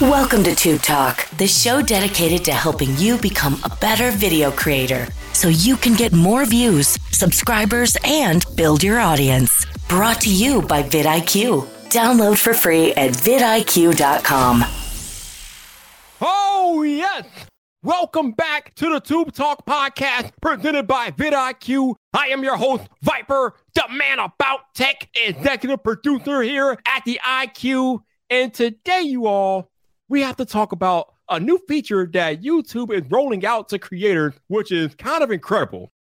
Welcome to Tube Talk, the show dedicated to helping you become a better video creator so you can get more views, subscribers, and build your audience. Brought to you by vidIQ. Download for free at vidIQ.com. Oh, yes. Welcome back to the Tube Talk podcast presented by vidIQ. I am your host, Viper, the man about tech, executive producer here at vidIQ. And today, you all, we have to talk about a new feature that YouTube is rolling out to creators, which is kind of incredible.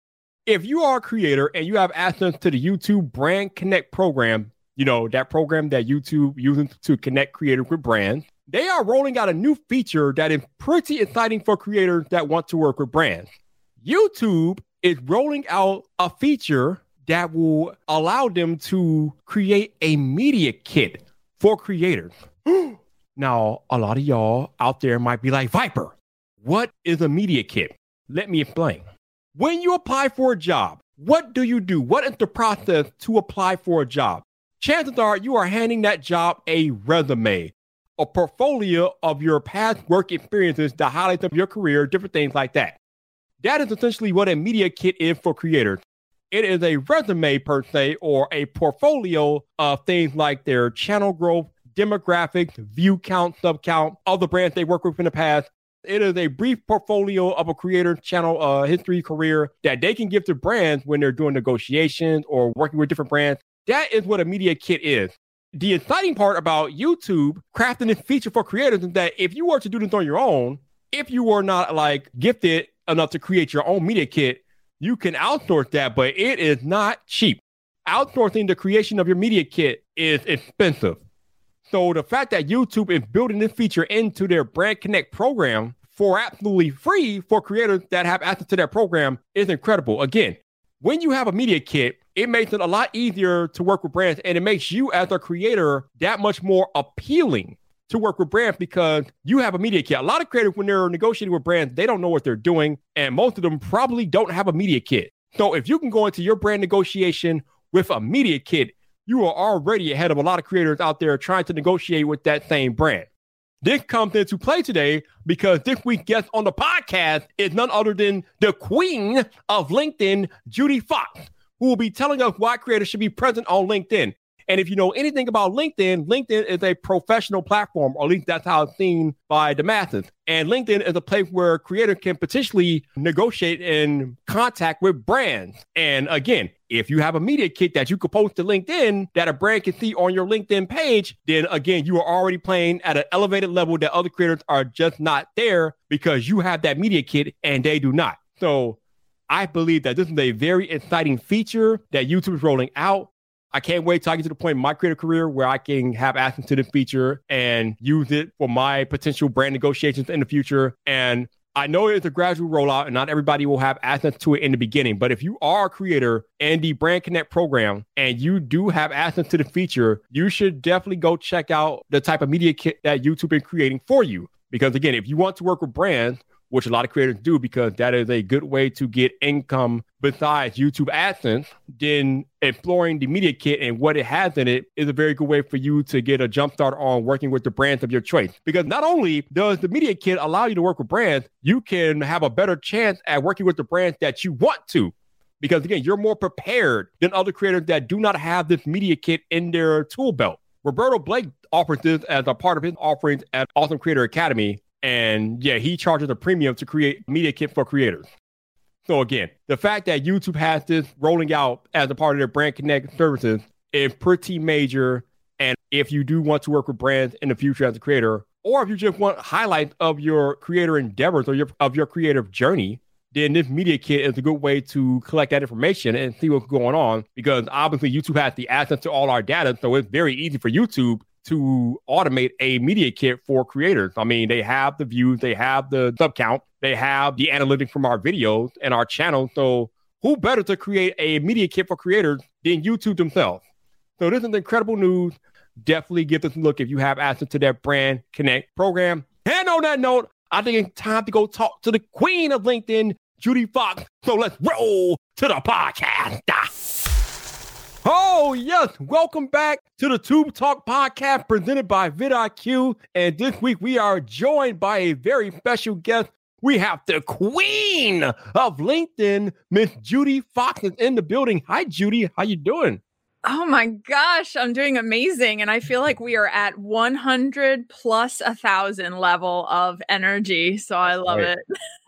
If you are a creator and you have access to the YouTube Brand Connect program, you know, that program that YouTube uses to connect creators with brands, they are rolling out a new feature that is pretty exciting for creators that want to work with brands. YouTube is rolling out a feature that will allow them to create a media kit for creators. Now, a lot of y'all out there might be like, Viper, what is a media kit? Let me explain. When you apply for a job, what do you do? What is the process to apply for a job? Chances are you are handing that job a resume, a portfolio of your past work experiences, the highlights of your career, different things like that. That is essentially what a media kit is for creators. It is a resume per se or a portfolio of things like their channel growth, demographics, view count, sub count, other brands they work with in the past. It is a brief portfolio of a creator channel uh, history career that they can give to brands when they're doing negotiations or working with different brands. That is what a media kit is. The exciting part about YouTube crafting this feature for creators is that if you were to do this on your own, if you were not like gifted enough to create your own media kit, you can outsource that, but it is not cheap. Outsourcing the creation of your media kit is expensive. So the fact that YouTube is building this feature into their Brand Connect program for absolutely free for creators that have access to that program is incredible. Again, when you have a media kit, it makes it a lot easier to work with brands and it makes you as a creator that much more appealing to work with brands because you have a media kit. A lot of creators, when they're negotiating with brands, they don't know what they're doing. And most of them probably don't have a media kit. So if you can go into your brand negotiation with a media kit, you are already ahead of a lot of creators out there trying to negotiate with that same brand. This comes into play today because this week's guest on the podcast is none other than the queen of LinkedIn, Judy Fox, who will be telling us why creators should be present on LinkedIn. And if you know anything about LinkedIn, LinkedIn is a professional platform, or at least that's how it's seen by the masses. And LinkedIn is a place where creators can potentially negotiate and contact with brands. And again, if you have a media kit that you could post to LinkedIn that a brand can see on your LinkedIn page, then again, you are already playing at an elevated level that other creators are just not there because you have that media kit and they do not. So I believe that this is a very exciting feature that YouTube is rolling out. I can't wait till I get to the point in my creative career where I can have access to the feature and use it for my potential brand negotiations in the future. And I know it's a gradual rollout and not everybody will have access to it in the beginning. But if you are a creator in the Brand Connect program and you do have access to the feature, you should definitely go check out the type of media kit that YouTube is creating for you. Because again, if you want to work with brands, which a lot of creators do because that is a good way to get income besides YouTube AdSense, then exploring the media kit and what it has in it is a very good way for you to get a jump start on working with the brands of your choice. Because not only does the media kit allow you to work with brands, you can have a better chance at working with the brands that you want to. Because again, you're more prepared than other creators that do not have this media kit in their tool belt. Roberto Blake offers this as a part of his offerings at Awesome Creator Academy. And yeah, he charges a premium to create media kit for creators. So again, the fact that YouTube has this rolling out as a part of their brand connect services is pretty major. And if you do want to work with brands in the future as a creator, or if you just want highlights of your creator endeavors or your of your creative journey, then this media kit is a good way to collect that information and see what's going on. Because obviously YouTube has the access to all our data, so it's very easy for YouTube to automate a media kit for creators. I mean, they have the views, they have the sub count, they have the analytics from our videos and our channel. So, who better to create a media kit for creators than YouTube themselves? So, this is incredible news. Definitely give this a look if you have access to that Brand Connect program. And on that note, I think it's time to go talk to the queen of LinkedIn, Judy Fox. So let's roll to the podcast. Oh, yes. Welcome back to the Tube Talk podcast presented by vidIQ. And this week we are joined by a very special guest. We have the queen of LinkedIn, Miss Judy Fox is in the building. Hi, Judy. How you doing? Oh my gosh, I'm doing amazing. And I feel like we are at 100 plus a thousand level of energy. So I love right. it.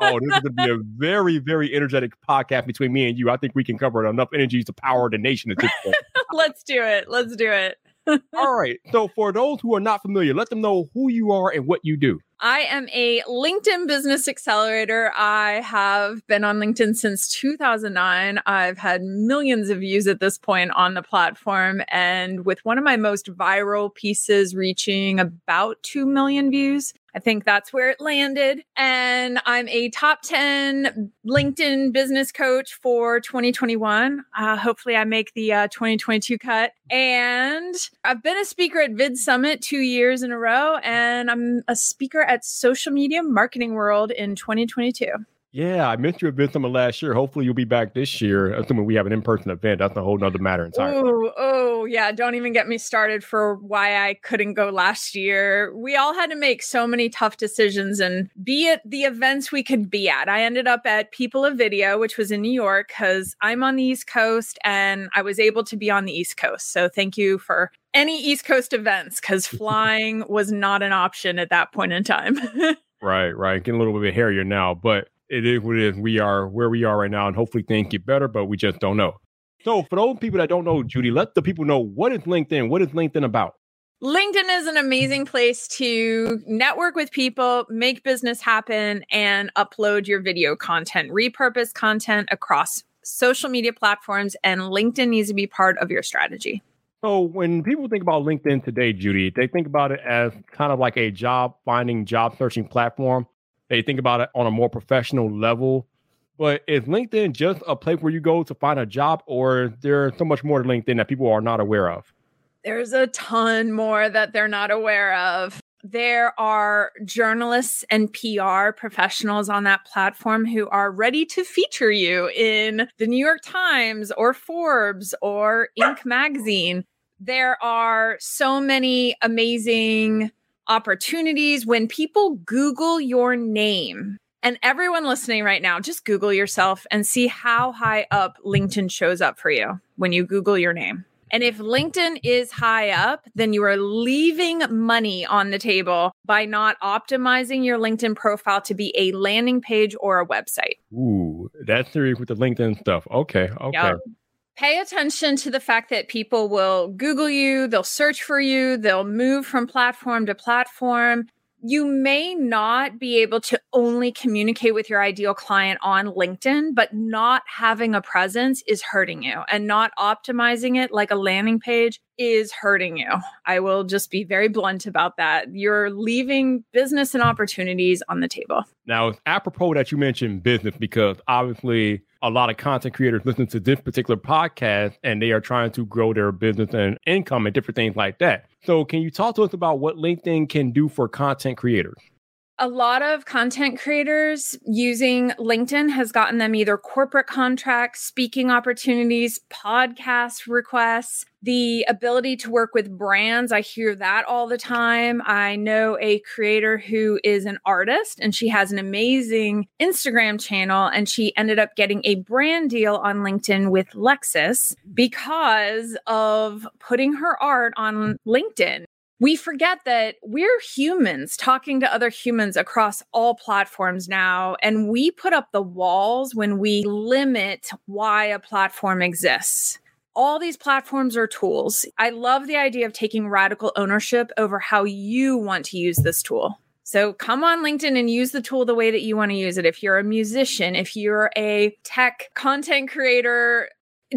oh, this is going to be a very, very energetic podcast between me and you. I think we can cover enough energy to power the nation at this point. Let's do it. Let's do it. All right. So, for those who are not familiar, let them know who you are and what you do. I am a LinkedIn business accelerator. I have been on LinkedIn since 2009. I've had millions of views at this point on the platform. And with one of my most viral pieces reaching about 2 million views, I think that's where it landed. And I'm a top 10 LinkedIn business coach for 2021. Uh, hopefully, I make the uh, 2022 cut. And I've been a speaker at Vid Summit two years in a row, and I'm a speaker at Social Media Marketing World in 2022. Yeah, I missed your Vid Summit last year. Hopefully, you'll be back this year, assuming we have an in person event. That's a whole nother matter entirely. Oh, oh, yeah. Don't even get me started for why I couldn't go last year. We all had to make so many tough decisions and be at the events we could be at. I ended up at People of Video, which was in New York, because I'm on the East Coast and I was able to be on the East Coast. So thank you for any East Coast events because flying was not an option at that point in time. right, right. Getting a little bit hairier now, but it is what it is. We are where we are right now, and hopefully things get better, but we just don't know. So, for those people that don't know, Judy, let the people know what is LinkedIn? What is LinkedIn about? LinkedIn is an amazing place to network with people, make business happen, and upload your video content, repurpose content across social media platforms. And LinkedIn needs to be part of your strategy. So, when people think about LinkedIn today, Judy, they think about it as kind of like a job finding, job searching platform. They think about it on a more professional level. But is LinkedIn just a place where you go to find a job, or there's so much more to LinkedIn that people are not aware of? There's a ton more that they're not aware of. There are journalists and PR professionals on that platform who are ready to feature you in the New York Times or Forbes or Inc. magazine. There are so many amazing opportunities when people Google your name. And everyone listening right now, just Google yourself and see how high up LinkedIn shows up for you when you Google your name. And if LinkedIn is high up, then you are leaving money on the table by not optimizing your LinkedIn profile to be a landing page or a website. Ooh, that's theory with the LinkedIn stuff. Okay. Okay. Yep pay attention to the fact that people will Google you, they'll search for you, they'll move from platform to platform you may not be able to only communicate with your ideal client on LinkedIn, but not having a presence is hurting you and not optimizing it like a landing page is hurting you. I will just be very blunt about that. You're leaving business and opportunities on the table. Now, apropos that you mentioned business, because obviously a lot of content creators listen to this particular podcast and they are trying to grow their business and income and different things like that. So, can you talk to us about what LinkedIn can do for content creators? A lot of content creators using LinkedIn has gotten them either corporate contracts, speaking opportunities, podcast requests, the ability to work with brands. I hear that all the time. I know a creator who is an artist and she has an amazing Instagram channel and she ended up getting a brand deal on LinkedIn with Lexus because of putting her art on LinkedIn we forget that we're humans talking to other humans across all platforms now. And we put up the walls when we limit why a platform exists. All these platforms are tools. I love the idea of taking radical ownership over how you want to use this tool. So come on LinkedIn and use the tool the way that you want to use it. If you're a musician, if you're a tech content creator,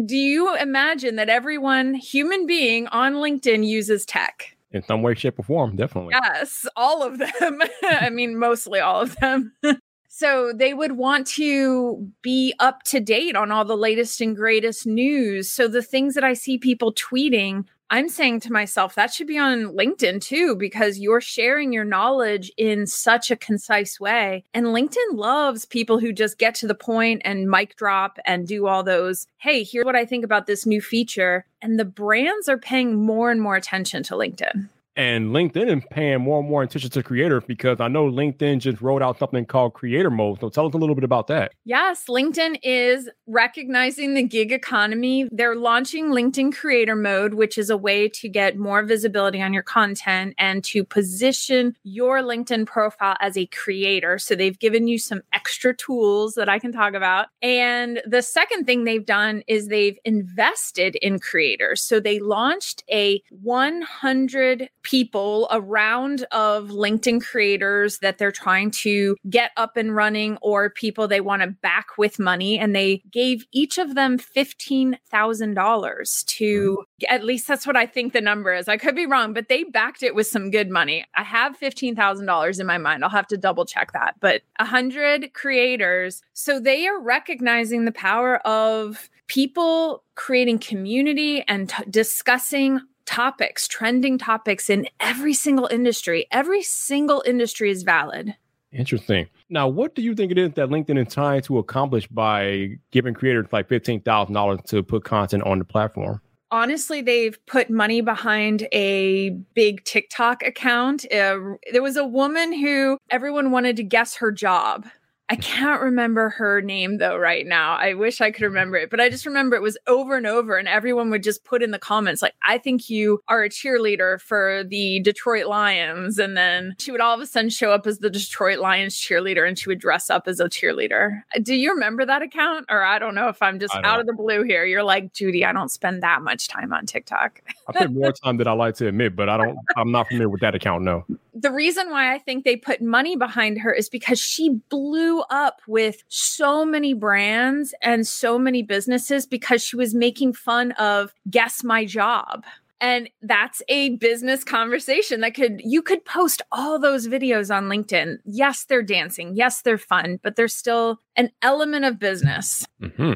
do you imagine that everyone, human being on LinkedIn uses tech? In some way, shape, or form. Definitely. Yes, all of them. I mean, mostly all of them. so they would want to be up to date on all the latest and greatest news. So the things that I see people tweeting, I'm saying to myself, that should be on LinkedIn too, because you're sharing your knowledge in such a concise way. And LinkedIn loves people who just get to the point and mic drop and do all those, hey, here's what I think about this new feature. And the brands are paying more and more attention to LinkedIn. And LinkedIn is paying more and more attention to creators because I know LinkedIn just rolled out something called creator mode. So tell us a little bit about that. Yes, LinkedIn is recognizing the gig economy. They're launching LinkedIn creator mode, which is a way to get more visibility on your content and to position your LinkedIn profile as a creator. So they've given you some extra tools that I can talk about. And the second thing they've done is they've invested in creators. So they launched a 100 people, a round of LinkedIn creators that they're trying to get up and running or people they want to back with money. And they gave each of them $15,000 to, hmm. at least that's what I think the number is. I could be wrong, but they backed it with some good money. I have $15,000 in my mind. I'll have to double check that, but a hundred creators. So they are recognizing the power of people creating community and t- discussing topics, trending topics in every single industry. Every single industry is valid. Interesting. Now, what do you think it is that LinkedIn is trying to accomplish by giving creators like $15,000 to put content on the platform? Honestly, they've put money behind a big TikTok account. Uh, there was a woman who everyone wanted to guess her job. I can't remember her name though right now. I wish I could remember it, but I just remember it was over and over and everyone would just put in the comments like I think you are a cheerleader for the Detroit Lions and then she would all of a sudden show up as the Detroit Lions cheerleader and she would dress up as a cheerleader. Uh, do you remember that account or I don't know if I'm just out of the blue here. You're like, "Judy, I don't spend that much time on TikTok." I spend more time than I like to admit, but I don't I'm not familiar with that account, no. The reason why I think they put money behind her is because she blew up with so many brands and so many businesses because she was making fun of guess my job. And that's a business conversation that could you could post all those videos on linkedin. Yes they're dancing. Yes they're fun but there's still an element of business. Mm-hmm.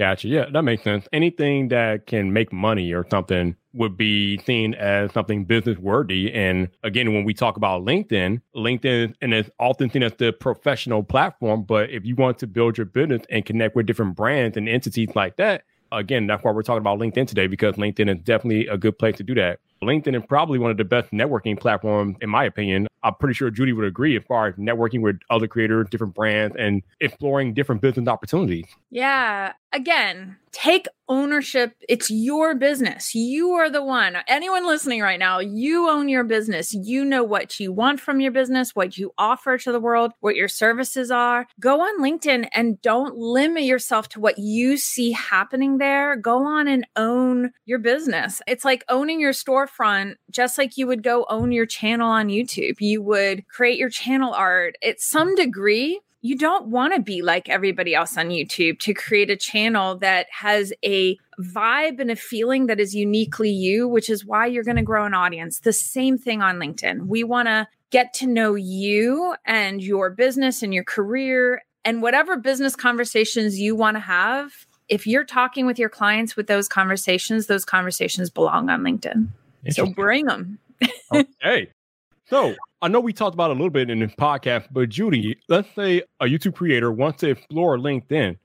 Gotcha. Yeah, that makes sense. Anything that can make money or something would be seen as something business worthy. And again, when we talk about LinkedIn, LinkedIn and it's often seen as the professional platform. But if you want to build your business and connect with different brands and entities like that, again, that's why we're talking about LinkedIn today because LinkedIn is definitely a good place to do that. LinkedIn is probably one of the best networking platforms, in my opinion. I'm pretty sure Judy would agree as far as networking with other creators, different brands, and exploring different business opportunities. Yeah. Again, take ownership. It's your business. You are the one. Anyone listening right now, you own your business. You know what you want from your business, what you offer to the world, what your services are. Go on LinkedIn and don't limit yourself to what you see happening there. Go on and own your business. It's like owning your storefront, just like you would go own your channel on YouTube. You would create your channel art. At some degree, you don't want to be like everybody else on YouTube to create a channel that has a vibe and a feeling that is uniquely you, which is why you're going to grow an audience. The same thing on LinkedIn. We want to get to know you and your business and your career and whatever business conversations you want to have. If you're talking with your clients with those conversations, those conversations belong on LinkedIn. So bring them. okay. So I know we talked about a little bit in the podcast, but Judy, let's say a YouTube creator wants to explore LinkedIn.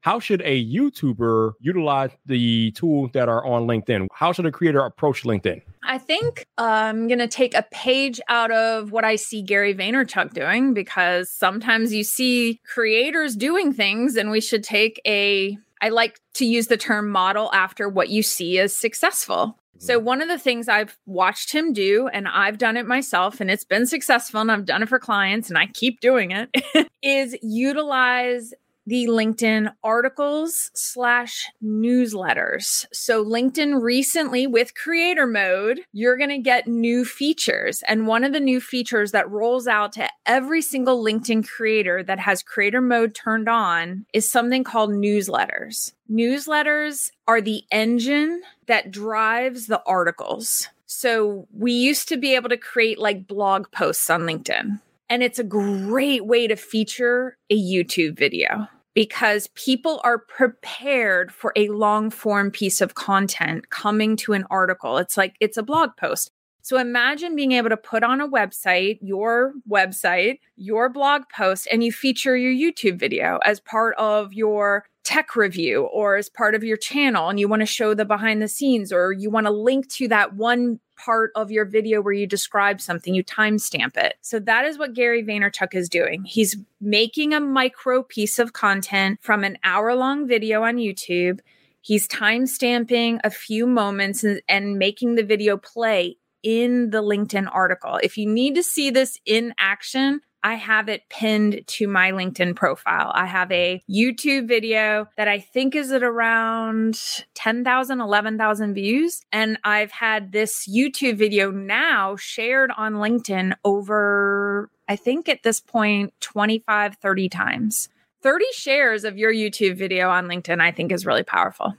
How should a YouTuber utilize the tools that are on LinkedIn? How should a creator approach LinkedIn? I think um, I'm going to take a page out of what I see Gary Vaynerchuk doing because sometimes you see creators doing things and we should take a I like to use the term model after what you see as successful. So, one of the things I've watched him do, and I've done it myself, and it's been successful, and I've done it for clients, and I keep doing it, is utilize the LinkedIn articles slash newsletters. So, LinkedIn recently with creator mode, you're going to get new features. And one of the new features that rolls out to every single LinkedIn creator that has creator mode turned on is something called newsletters. Newsletters are the engine that drives the articles. So, we used to be able to create like blog posts on LinkedIn. And it's a great way to feature a YouTube video. Because people are prepared for a long form piece of content coming to an article. It's like it's a blog post. So imagine being able to put on a website, your website, your blog post, and you feature your YouTube video as part of your tech review or as part of your channel and you want to show the behind the scenes or you want to link to that one part of your video where you describe something, you timestamp it. So that is what Gary Vaynerchuk is doing. He's making a micro piece of content from an hour long video on YouTube. He's timestamping a few moments and, and making the video play in the LinkedIn article. If you need to see this in action, I have it pinned to my LinkedIn profile. I have a YouTube video that I think is at around 10,000, 11,000 views. And I've had this YouTube video now shared on LinkedIn over, I think at this point, 25, 30 times. 30 shares of your YouTube video on LinkedIn, I think is really powerful.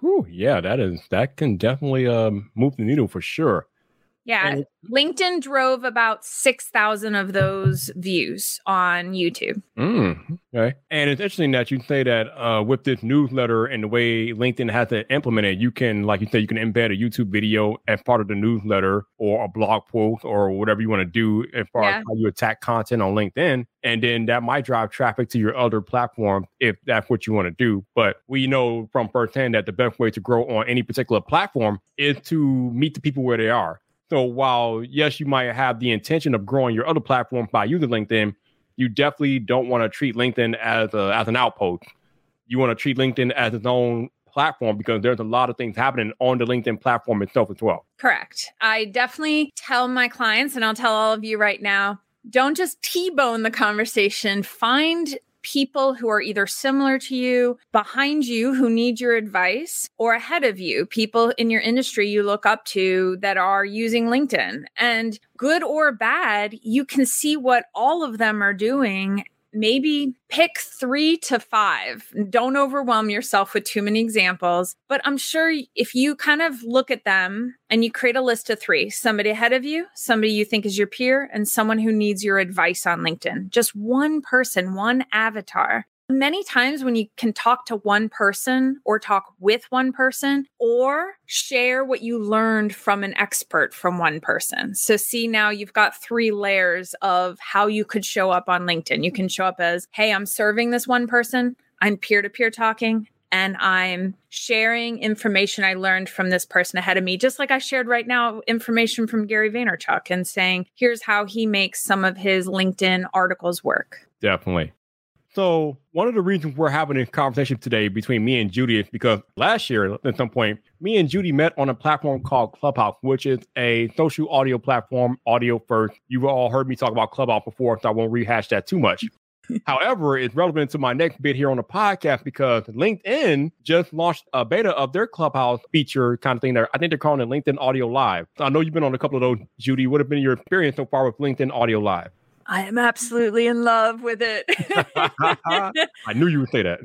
Whew, yeah, that is that can definitely um, move the needle for sure. Yeah. And LinkedIn drove about 6,000 of those views on YouTube. Mm, okay. And it's interesting that you say that uh, with this newsletter and the way LinkedIn has to implement it, you can, like you said, you can embed a YouTube video as part of the newsletter or a blog post or whatever you want to do as far yeah. as how you attack content on LinkedIn. And then that might drive traffic to your other platform if that's what you want to do. But we know from firsthand that the best way to grow on any particular platform is to meet the people where they are. So while yes, you might have the intention of growing your other platforms by using LinkedIn, you definitely don't want to treat LinkedIn as a, as an outpost. You want to treat LinkedIn as its own platform because there's a lot of things happening on the LinkedIn platform itself as well. Correct. I definitely tell my clients, and I'll tell all of you right now, don't just T-bone the conversation. Find people who are either similar to you, behind you who need your advice, or ahead of you, people in your industry you look up to that are using LinkedIn. And good or bad, you can see what all of them are doing maybe pick three to five. Don't overwhelm yourself with too many examples. But I'm sure if you kind of look at them and you create a list of three somebody ahead of you, somebody you think is your peer, and someone who needs your advice on LinkedIn, just one person, one avatar many times when you can talk to one person or talk with one person or share what you learned from an expert from one person. So, see, now you've got three layers of how you could show up on LinkedIn. You can show up as, hey, I'm serving this one person, I'm peer to peer talking. And I'm sharing information I learned from this person ahead of me, just like I shared right now information from Gary Vaynerchuk and saying, here's how he makes some of his LinkedIn articles work. Definitely. So one of the reasons we're having a conversation today between me and Judy is because last year at some point, me and Judy met on a platform called Clubhouse, which is a social audio platform, audio first. You've all heard me talk about Clubhouse before, so I won't rehash that too much. However, it's relevant to my next bit here on the podcast because LinkedIn just launched a beta of their Clubhouse feature kind of thing there. I think they're calling it LinkedIn Audio Live. So I know you've been on a couple of those, Judy. What have been your experience so far with LinkedIn Audio Live? I am absolutely in love with it. I knew you would say that.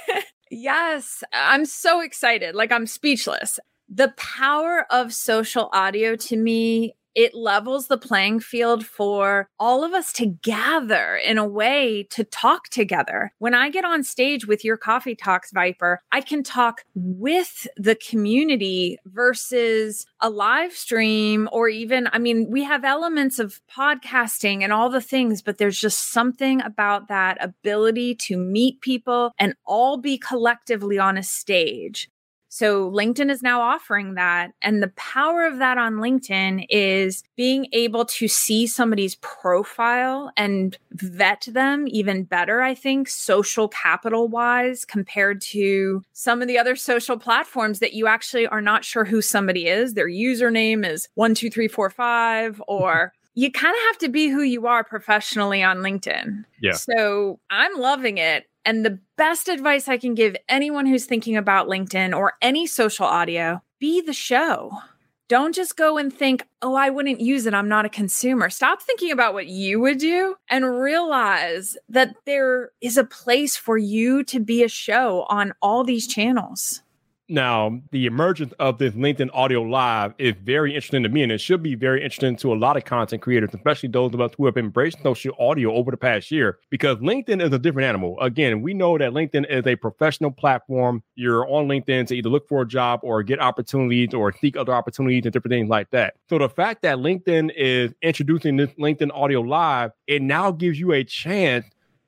yes, I'm so excited. Like I'm speechless. The power of social audio to me it levels the playing field for all of us to gather in a way to talk together. When I get on stage with your coffee talks, Viper, I can talk with the community versus a live stream or even, I mean, we have elements of podcasting and all the things, but there's just something about that ability to meet people and all be collectively on a stage so LinkedIn is now offering that. And the power of that on LinkedIn is being able to see somebody's profile and vet them even better, I think, social capital wise, compared to some of the other social platforms that you actually are not sure who somebody is. Their username is one, two, three, four, five, or you kind of have to be who you are professionally on LinkedIn. Yeah. So I'm loving it. And the best advice I can give anyone who's thinking about LinkedIn or any social audio be the show. Don't just go and think, oh, I wouldn't use it. I'm not a consumer. Stop thinking about what you would do and realize that there is a place for you to be a show on all these channels. Now, the emergence of this LinkedIn Audio Live is very interesting to me, and it should be very interesting to a lot of content creators, especially those of us who have embraced social audio over the past year, because LinkedIn is a different animal. Again, we know that LinkedIn is a professional platform. You're on LinkedIn to either look for a job or get opportunities or seek other opportunities and different things like that. So the fact that LinkedIn is introducing this LinkedIn Audio Live, it now gives you a chance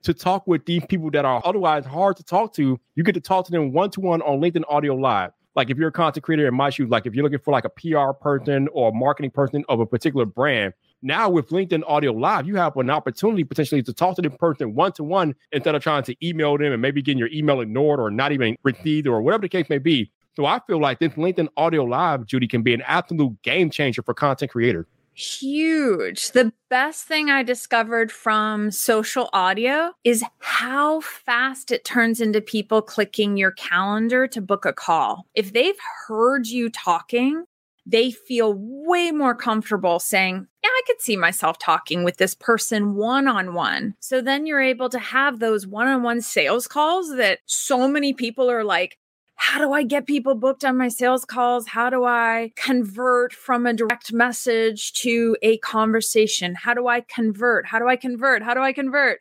to talk with these people that are otherwise hard to talk to. You get to talk to them one to one on LinkedIn Audio Live. Like if you're a content creator in my shoes, like if you're looking for like a PR person or a marketing person of a particular brand, now with LinkedIn Audio Live, you have an opportunity potentially to talk to the person one to one instead of trying to email them and maybe getting your email ignored or not even received or whatever the case may be. So I feel like this LinkedIn Audio Live, Judy, can be an absolute game changer for content creators huge. The best thing I discovered from social audio is how fast it turns into people clicking your calendar to book a call. If they've heard you talking, they feel way more comfortable saying, Yeah, I could see myself talking with this person one on one. So then you're able to have those one on one sales calls that so many people are like, how do I get people booked on my sales calls? How do I convert from a direct message to a conversation? How do I convert? How do I convert? How do I convert?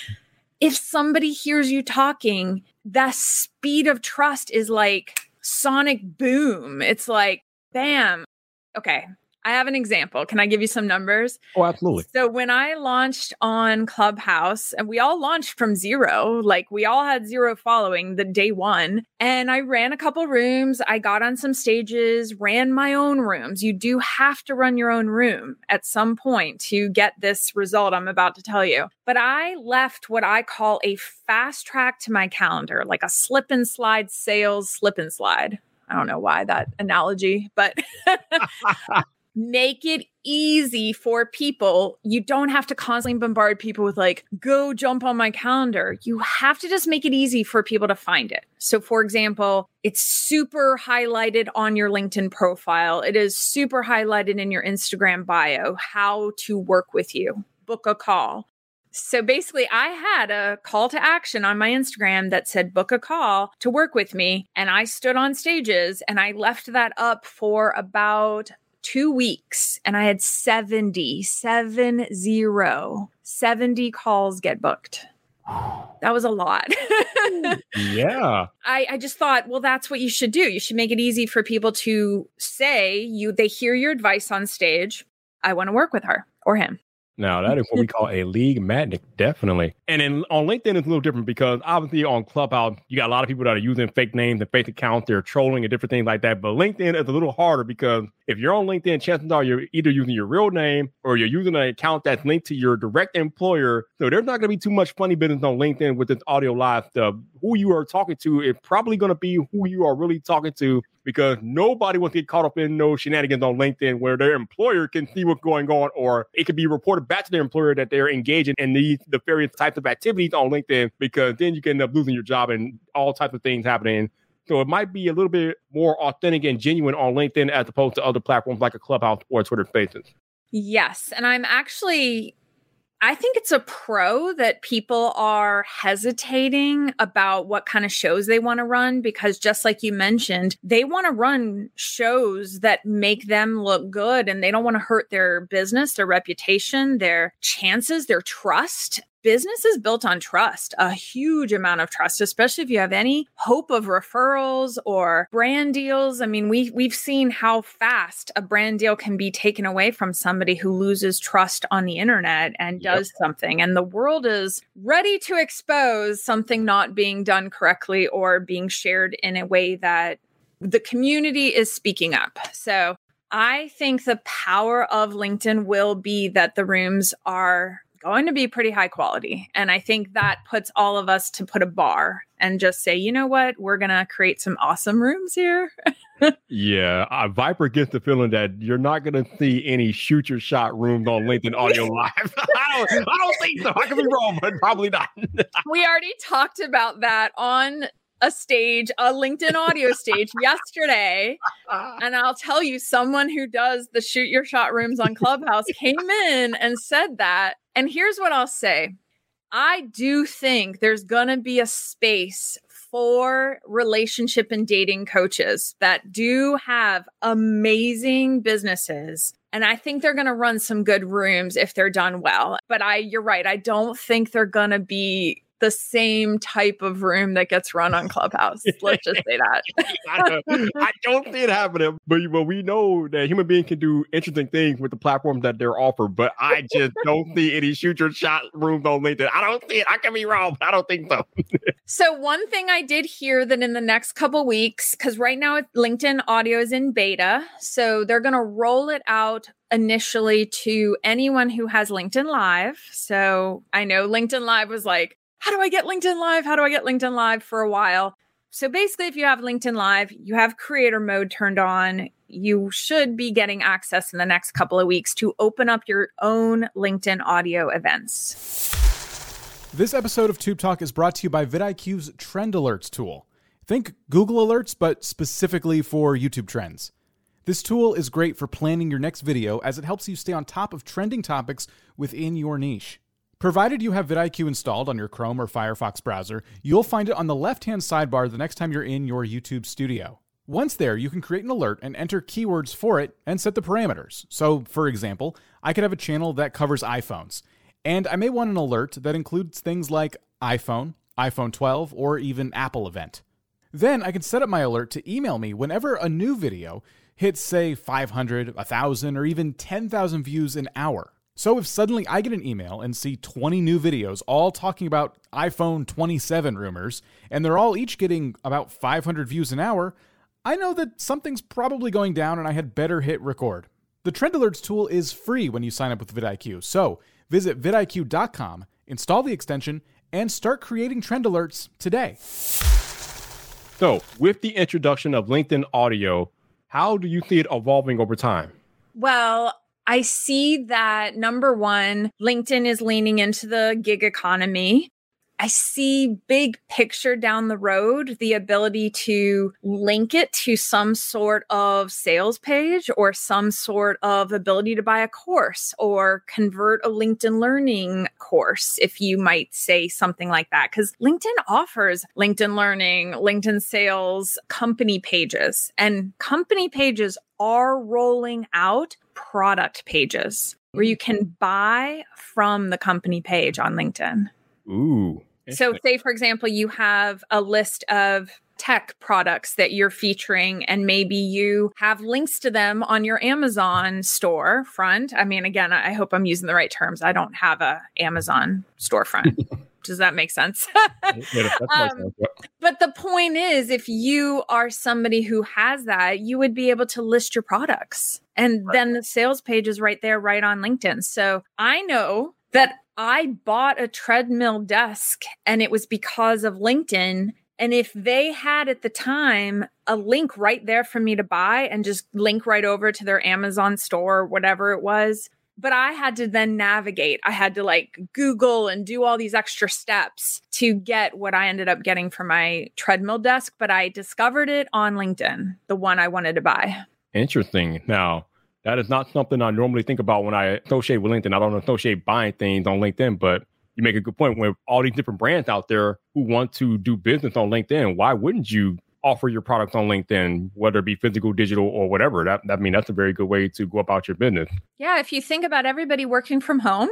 if somebody hears you talking, the speed of trust is like sonic boom. It's like, bam. Okay, I have an example. Can I give you some numbers? Oh, absolutely. So when I launched on Clubhouse, and we all launched from zero, like we all had zero following the day one, and I ran a couple rooms. I got on some stages, ran my own rooms. You do have to run your own room at some point to get this result I'm about to tell you. But I left what I call a fast track to my calendar, like a slip and slide sales slip and slide. I don't know why that analogy, but make it easy for people. You don't have to constantly bombard people with like, go jump on my calendar. You have to just make it easy for people to find it. So, for example, it's super highlighted on your LinkedIn profile. It is super highlighted in your Instagram bio how to work with you, book a call. So basically, I had a call to action on my Instagram that said book a call to work with me. And I stood on stages and I left that up for about two weeks and I had 70, seven zero, 70 calls get booked. That was a lot. yeah. I, I just thought, well, that's what you should do. You should make it easy for people to say you they hear your advice on stage. I want to work with her or him. Now that is what we call a lead magnet, definitely. And then on LinkedIn, it's a little different because obviously on Clubhouse, you got a lot of people that are using fake names and fake accounts. They're trolling and different things like that. But LinkedIn is a little harder because if you're on LinkedIn, chances are you're either using your real name or you're using an account that's linked to your direct employer. So there's not going to be too much funny business on LinkedIn with this audio live stuff. Who you are talking to is probably going to be who you are really talking to because nobody wants to get caught up in no shenanigans on LinkedIn where their employer can see what's going on, or it could be reported back to their employer that they're engaging in these the various types of activities on LinkedIn, because then you can end up losing your job and all types of things happening. So it might be a little bit more authentic and genuine on LinkedIn as opposed to other platforms like a Clubhouse or Twitter Spaces. Yes, and I'm actually I think it's a pro that people are hesitating about what kind of shows they want to run because, just like you mentioned, they want to run shows that make them look good and they don't want to hurt their business, their reputation, their chances, their trust business is built on trust, a huge amount of trust, especially if you have any hope of referrals or brand deals. I mean, we we've seen how fast a brand deal can be taken away from somebody who loses trust on the internet and does yep. something. And the world is ready to expose something not being done correctly or being shared in a way that the community is speaking up. So I think the power of LinkedIn will be that the rooms are going to be pretty high quality. And I think that puts all of us to put a bar and just say, you know what, we're going to create some awesome rooms here. yeah. Uh, Viper gets the feeling that you're not going to see any shoot your shot rooms on LinkedIn Audio Live. I, don't, I don't think so. I could be wrong, but probably not. we already talked about that on a stage, a LinkedIn audio stage yesterday. And I'll tell you, someone who does the shoot your shot rooms on Clubhouse came in and said that. And here's what I'll say I do think there's going to be a space for relationship and dating coaches that do have amazing businesses. And I think they're going to run some good rooms if they're done well. But I, you're right. I don't think they're going to be the same type of room that gets run on Clubhouse. Let's just say that. I, don't, I, don't, see it happening, but, but we know that human beings can do interesting things with the platforms that they're offered. But I just don't see any shoot your shot rooms on LinkedIn. I don't see it. I can be wrong, but I don't think so. so one thing I did hear that in the next couple weeks, because right now LinkedIn audio is in beta, so they're going to roll it out initially to anyone who has LinkedIn Live. So I know LinkedIn Live was like, how do I get LinkedIn Live? How do I get LinkedIn Live for a while? So basically, if you have LinkedIn Live, you have creator mode turned on, you should be getting access in the next couple of weeks to open up your own LinkedIn audio events. This episode of Tube Talk is brought to you by vidIQ's Trend Alerts tool. Think Google Alerts, but specifically for YouTube trends. This tool is great for planning your next video as it helps you stay on top of trending topics within your niche. Provided you have vidIQ installed on your Chrome or Firefox browser, you'll find it on the left hand sidebar the next time you're in your YouTube studio. Once there, you can create an alert and enter keywords for it and set the parameters. So, for example, I could have a channel that covers iPhones, and I may want an alert that includes things like iPhone, iPhone 12, or even Apple event. Then I can set up my alert to email me whenever a new video hits, say, 500, 1,000, or even 10,000 views an hour. So if suddenly I get an email and see 20 new videos all talking about iPhone 27 rumors, and they're all each getting about 500 views an hour, I know that something's probably going down and I had better hit record. The Trend Alerts tool is free when you sign up with vidIQ, so visit vidIQ.com, install the extension, and start creating trend alerts today. So, with the introduction of LinkedIn audio, how do you see it evolving over time? Well, I see that number one, LinkedIn is leaning into the gig economy. I see big picture down the road, the ability to link it to some sort of sales page or some sort of ability to buy a course or convert a LinkedIn learning course, if you might say something like that. Because LinkedIn offers LinkedIn learning, LinkedIn sales, company pages, and company pages are rolling out product pages where you can buy from the company page on LinkedIn. Ooh. So, say, for example, you have a list of tech products that you're featuring, and maybe you have links to them on your Amazon store front. I mean, again, I hope I'm using the right terms. I don't have a Amazon storefront. Does that make sense? yeah, um, but the point is, if you are somebody who has that, you would be able to list your products. And right. then the sales page is right there, right on LinkedIn. So I know that I bought a treadmill desk and it was because of LinkedIn. And if they had at the time a link right there for me to buy and just link right over to their Amazon store, whatever it was, but I had to then navigate. I had to like Google and do all these extra steps to get what I ended up getting for my treadmill desk. But I discovered it on LinkedIn, the one I wanted to buy. Interesting. Now, that is not something I normally think about when I associate with LinkedIn. I don't associate buying things on LinkedIn, but you make a good point. With all these different brands out there who want to do business on LinkedIn, why wouldn't you offer your products on LinkedIn, whether it be physical, digital, or whatever? That, that I mean, that's a very good way to go about your business. Yeah, if you think about everybody working from home,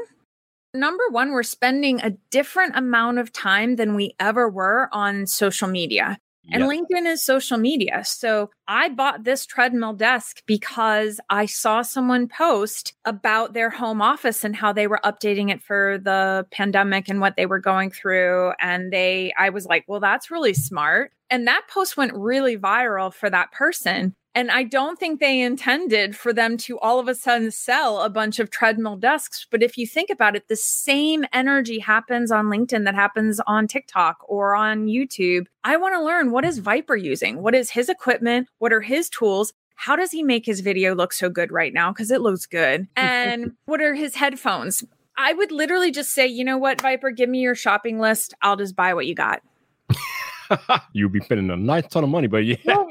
number one, we're spending a different amount of time than we ever were on social media. And. LinkedIn is social media. So I bought this treadmill desk because I saw someone post about their home office and how they were updating it for the pandemic and what they were going through. And they, I was like, well, that's really smart. And that post went really viral for that person. And I don't think they intended for them to all of a sudden sell a bunch of treadmill desks. But if you think about it, the same energy happens on LinkedIn that happens on TikTok or on YouTube. I want to learn what is Viper using? What is his equipment? What are his tools? How does he make his video look so good right now? Because it looks good. And what are his headphones? I would literally just say, you know what, Viper, give me your shopping list. I'll just buy what you got. You'll be spending a nice ton of money, but yeah. Well,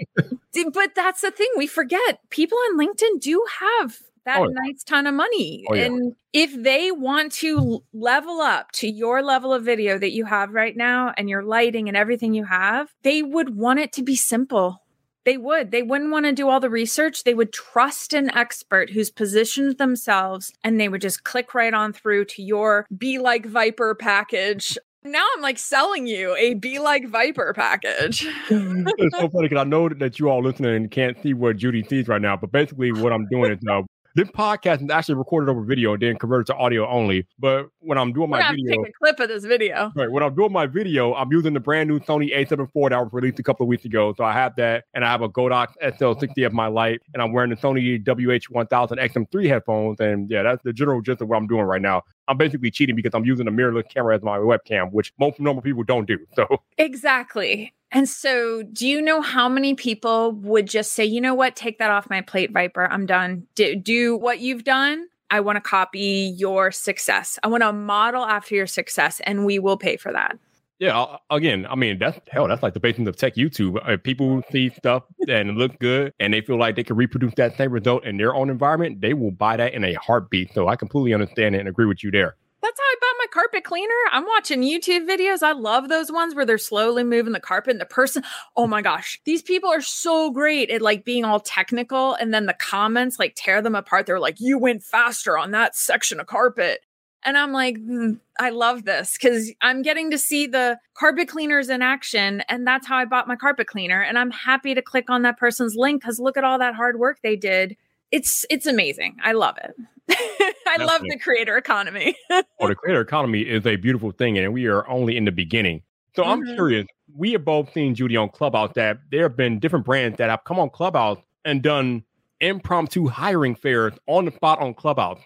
but that's the thing we forget. People on LinkedIn do have that Oh, yeah. nice ton of money. Oh, yeah. And if they want to level up to your level of video that you have right now and your lighting and everything you have, they would want it to be simple. They would. They wouldn't want to do all the research. They would trust an expert who's positioned themselves and they would just click right on through to your Be Like Viper package. Now I'm like selling you a Be Like Viper package. it's so funny because I know that you all listening can't see what Judy sees right now, but basically what I'm doing is uh, this podcast is actually recorded over video and then converted to audio only. But when I'm doing We're my gonna have to video, take a clip of this video. right, when I'm doing my video, I'm using the brand new Sony A74 that was released a couple of weeks ago. So I have that, and I have a Godox SL60 of my light, and I'm wearing the Sony WH1000 XM3 headphones. And yeah, that's the general gist of what I'm doing right now. I'm basically cheating because I'm using a mirrorless camera as my webcam, which most normal people don't do. So Exactly. And so, do you know how many people would just say, you know what, take that off my plate, Viper. I'm done. Do, do what you've done. I want to copy your success. I want to model after your success, and we will pay for that. Yeah, uh, again, I mean that's hell. That's like the basis of tech YouTube. If people see stuff and it looks good, and they feel like they can reproduce that same result in their own environment, they will buy that in a heartbeat. So I completely understand it and agree with you there. That's how I bought carpet cleaner. I'm watching YouTube videos. I love those ones where they're slowly moving the carpet and the person, oh my gosh, these people are so great at like being all technical. And then the comments like tear them apart. They're like, you went faster on that section of carpet. And I'm like, "Hmm, I love this because I'm getting to see the carpet cleaners in action. And that's how I bought my carpet cleaner. And I'm happy to click on that person's link because look at all that hard work they did. It's it's amazing. I love it. I love Definitely. the creator economy. Well, the creator economy is a beautiful thing, and we are only in the beginning. So I'm Mhm. curious. We have both seen Judy on Clubhouse that there have been different brands that have come on Clubhouse and done impromptu hiring fairs on the spot on Clubhouse.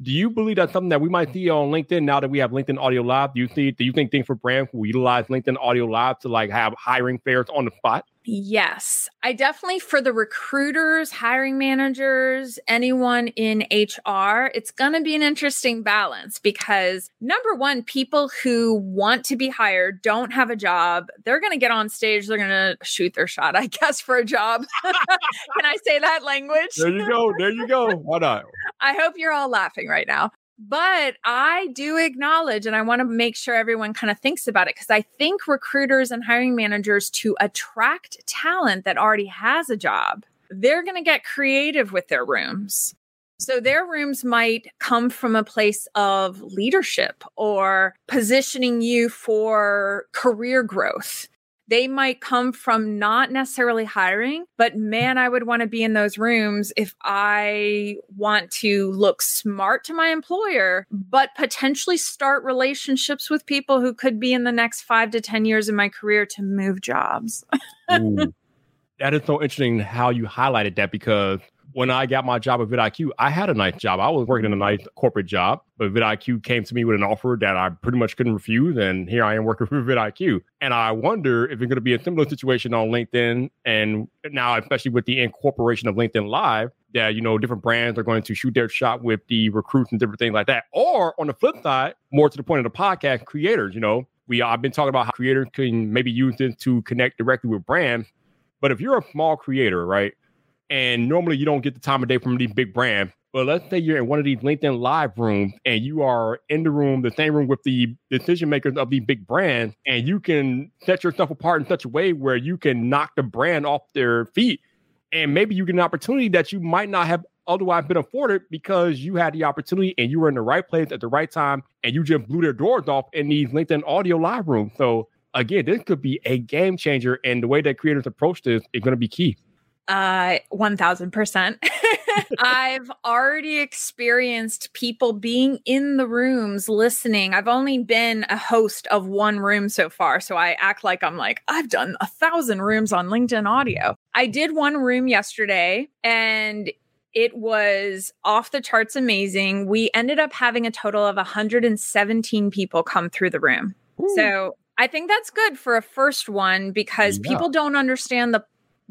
Do you believe that's something that we might see on LinkedIn now that we have LinkedIn Audio Live? Do you see? Do you think things for brands will utilize LinkedIn Audio Live to like have hiring fairs on the spot? Yes, I definitely for the recruiters, hiring managers, anyone in HR, it's going to be an interesting balance because number one, people who want to be hired don't have a job. They're going to get on stage, they're going to shoot their shot, I guess, for a job. Can I say that language? There you go. There you go. Why not? I hope you're all laughing right now. But I do acknowledge, and I want to make sure everyone kind of thinks about it because I think recruiters and hiring managers to attract talent that already has a job, they're going to get creative with their rooms. So their rooms might come from a place of leadership or positioning you for career growth they might come from not necessarily hiring, but man, I would want to be in those rooms if I want to look smart to my employer, but potentially start relationships with people who could be in the next five to 10 years of my career to move jobs. That is so interesting how you highlighted that because when I got my job at vidIQ, I had a nice job. I was working in a nice corporate job, but vidIQ came to me with an offer that I pretty much couldn't refuse. And here I am working for vidIQ. And I wonder if it's going to be a similar situation on LinkedIn. And now, especially with the incorporation of LinkedIn Live, that, you know, different brands are going to shoot their shot with the recruits and different things like that. Or on the flip side, more to the point of the podcast, creators, you know, we I've been talking about how creators can maybe use this to connect directly with brands. But if you're a small creator, right, and normally you don't get the time of day from these big brands, but let's say you're in one of these LinkedIn live rooms and you are in the room, the same room with the decision makers of these big brands, and you can set yourself apart in such a way where you can knock the brand off their feet. And maybe you get an opportunity that you might not have otherwise been afforded because you had the opportunity and you were in the right place at the right time and you just blew their doors off in these LinkedIn audio live rooms. So again, this could be a game changer. And the way that creators approach this is going to be key. Uh, 1000%. I've already experienced people being in the rooms listening. I've only been a host of one room so far. So I act like I'm like, I've done a thousand rooms on LinkedIn audio. I did one room yesterday and it was off the charts amazing. We ended up having a total of 117 people come through the room. So I think that's good for a first one because Yeah. people don't understand the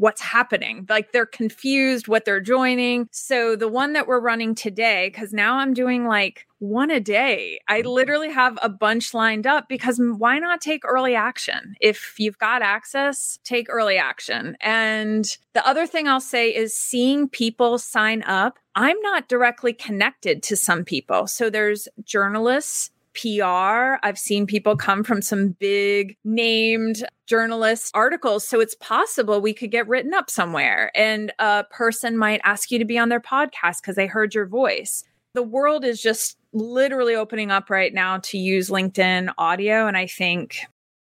what's happening. Like they're confused what they're joining. So the one that we're running today, because now I'm doing like one a day. I mm-hmm. literally have a bunch lined up because why not take early action? If you've got access, take early action. And the other thing I'll say is seeing people sign up. I'm not directly connected to some people. So there's journalists PR. I've seen people come from some big named journalist articles. So it's possible we could get written up somewhere and a person might ask you to be on their podcast because they heard your voice. The world is just literally opening up right now to use LinkedIn audio. And I think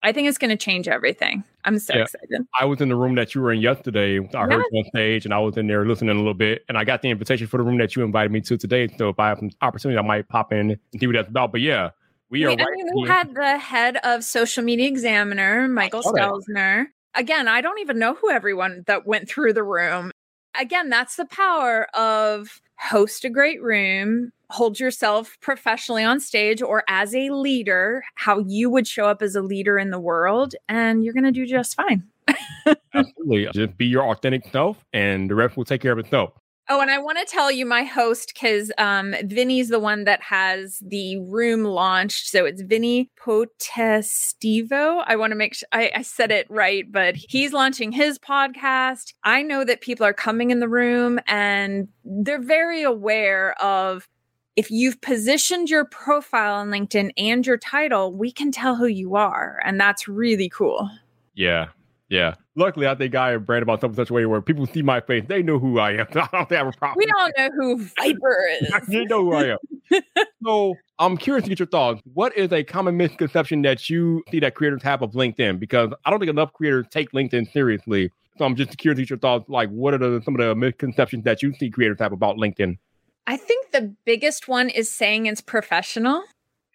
I think it's going to change everything. I'm so yeah. excited. I was in the room that you were in yesterday. I heard you on stage and I was in there listening a little bit. And I got the invitation for the room that you invited me to today. So if I have an opportunity, I might pop in and see what that's about. But yeah, we are we, right. We had the head of Social Media Examiner, Michael Stelzner. Again, I don't even know who everyone that went through the room. Again, that's the power of host a great room, hold yourself professionally on stage or as a leader, how you would show up as a leader in the world, and you're going to do just fine. Absolutely. Just be your authentic self, and the rest will take care of itself. Oh, and I want to tell you my host because um, Vinny's the one that has the room launched. So it's Vinny Potestivo. I want to make sure I, I said it right, but he's launching his podcast. I know that people are coming in the room and they're very aware of if you've positioned your profile on LinkedIn and your title, we can tell who you are. And that's really cool. Yeah. Yeah. Luckily, I think I am branded about something such a way where people see my face, they know who I am. I don't have a problem. We all know who Viper is. you know who I am. so I'm curious to get your thoughts. What is a common misconception that you see that creators have of LinkedIn? Because I don't think enough creators take LinkedIn seriously. So I'm just curious to get your thoughts. Like, what are the, some of the misconceptions that you see creators have about LinkedIn? I think the biggest one is saying it's professional.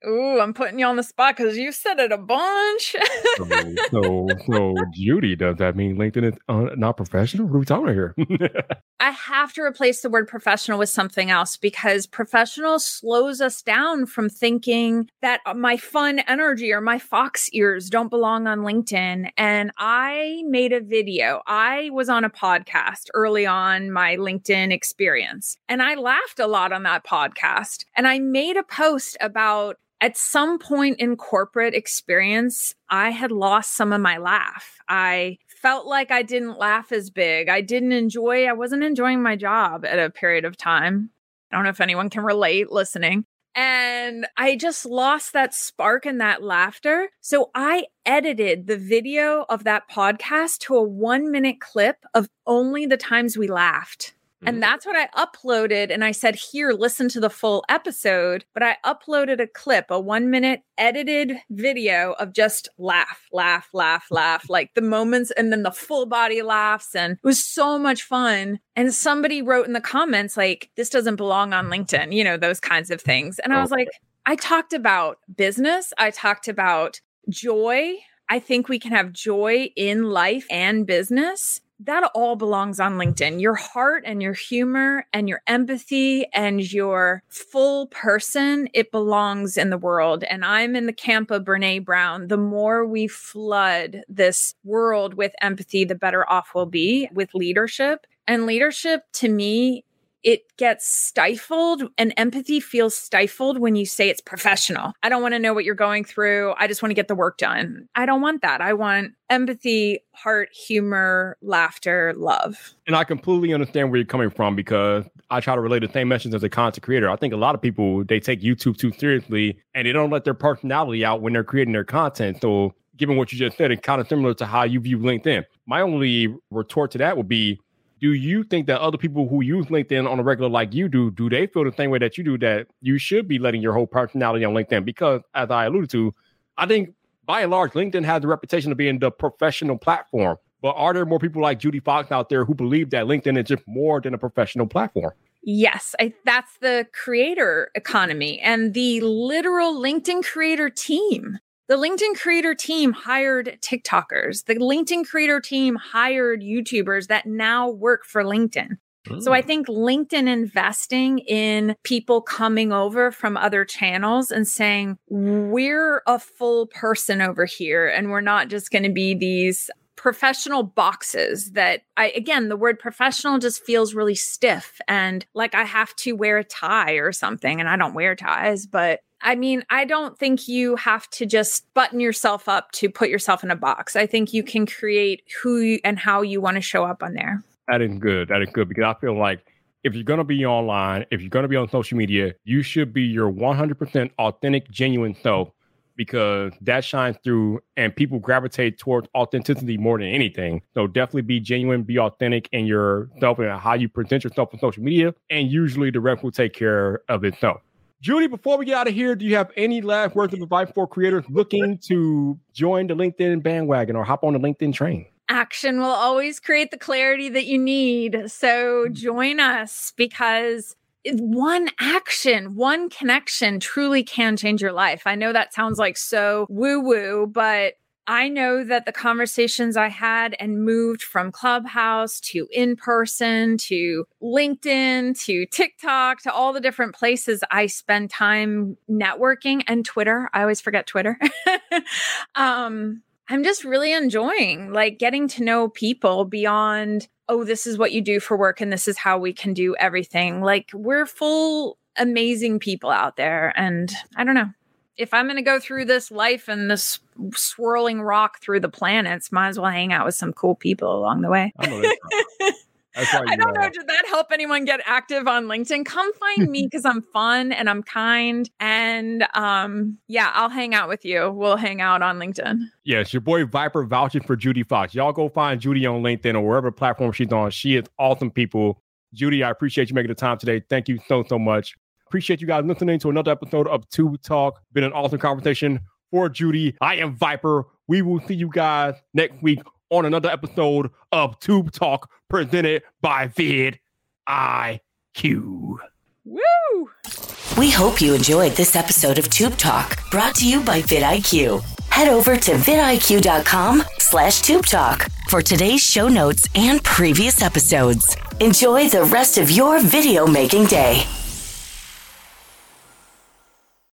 Ooh, I'm putting you on the spot because you said it a bunch. so, so, so, Judy, does that mean LinkedIn is uh, not professional? What are we talking here? I have to replace the word professional with something else because professional slows us down from thinking that my fun energy or my fox ears don't belong on LinkedIn. And I made a video. I was on a podcast early on my LinkedIn experience, and I laughed a lot on that podcast. And I made a post about at some point in corporate experience, I had lost some of my laugh. I felt like I didn't laugh as big. I didn't enjoy, I wasn't enjoying my job at a period of time. I don't know if anyone can relate listening. And I just lost that spark and that laughter. So I edited the video of that podcast to a one minute clip of only the times we laughed. And mm-hmm. that's what I uploaded. And I said, here, listen to the full episode. But I uploaded a clip, a one minute edited video of just laugh, laugh, laugh, laugh, like the moments and then the full body laughs. And it was so much fun. And somebody wrote in the comments, like, this doesn't belong on LinkedIn, you know, those kinds of things. And I was like, I talked about business, I talked about joy. I think we can have joy in life and business that all belongs on LinkedIn. Your heart and your humor and your empathy and your full person, it belongs in the world. And I'm in the camp of Brene Brown. The more we flood this world with empathy, the better off we'll be with leadership. And leadership to me it gets stifled and empathy feels stifled when you say it's professional. I don't want to know what you're going through. I just want to get the work done. I don't want that. I want empathy, heart, humor, laughter, love. And I completely understand where you're coming from because I try to relate the same message as a content creator. I think a lot of people they take YouTube too seriously and they don't let their personality out when they're creating their content. So given what you just said, it's kind of similar to how you view LinkedIn. My only retort to that would be do you think that other people who use LinkedIn on a regular like you do, do they feel the same way that you do that you should be letting your whole personality on LinkedIn? Because as I alluded to, I think by and large, LinkedIn has the reputation of being the professional platform. But are there more people like Judy Fox out there who believe that LinkedIn is just more than a professional platform? Yes, I, that's the creator economy and the literal LinkedIn creator team. The LinkedIn creator team hired TikTokers. The LinkedIn creator team hired YouTubers that now work for LinkedIn. So I mm. think LinkedIn investing in people coming over from other channels and saying, we're a full person over here and we're not just going to be these professional boxes that I, again, the word professional just feels really stiff and like I have to wear a tie or something. And I don't wear ties, but I mean, I don't think you have to just button yourself up to put yourself in a box. I think you can create who you, and how you want to show up on there. That is good. That is good because I feel like if you're going to be online, if you're going to be on social media, you should be your 100% authentic, genuine self because that shines through and people gravitate towards authenticity more than anything. So definitely be genuine, be authentic in yourself and how you present yourself on social media. And usually the rest will take care of itself. Judy, before we get out of here, do you have any last words of advice for creators looking to join the LinkedIn bandwagon or hop on the LinkedIn train? Action will always create the clarity that you need. So mm-hmm. join us because one action, one connection truly can change your life. I know that sounds like so woo woo, but I know that the conversations I had and moved from Clubhouse to in person to LinkedIn to TikTok to all the different places I spend time networking and Twitter. I always forget Twitter. um, I'm just really enjoying like getting to know people beyond, oh, this is what you do for work and this is how we can do everything. Like we're full amazing people out there. And I don't know if I'm going to go through this life and this swirling rock through the planets, might as well hang out with some cool people along the way. I don't know. Did that help anyone get active on LinkedIn? Come find me because I'm fun and I'm kind. And um, yeah, I'll hang out with you. We'll hang out on LinkedIn. Yes, your boy Viper vouching for Judy Fox. Y'all go find Judy on LinkedIn or wherever platform she's on. She is awesome people. Judy, I appreciate you making the time today. Thank you so, so much. Appreciate you guys listening to another episode of Tube Talk. Been an awesome conversation for Judy. I am Viper. We will see you guys next week on another episode of Tube Talk presented by vid IQ. Woo! We hope you enjoyed this episode of Tube Talk brought to you by vidIQ. Head over to vidIQ.com slash Tube Talk for today's show notes and previous episodes. Enjoy the rest of your video making day.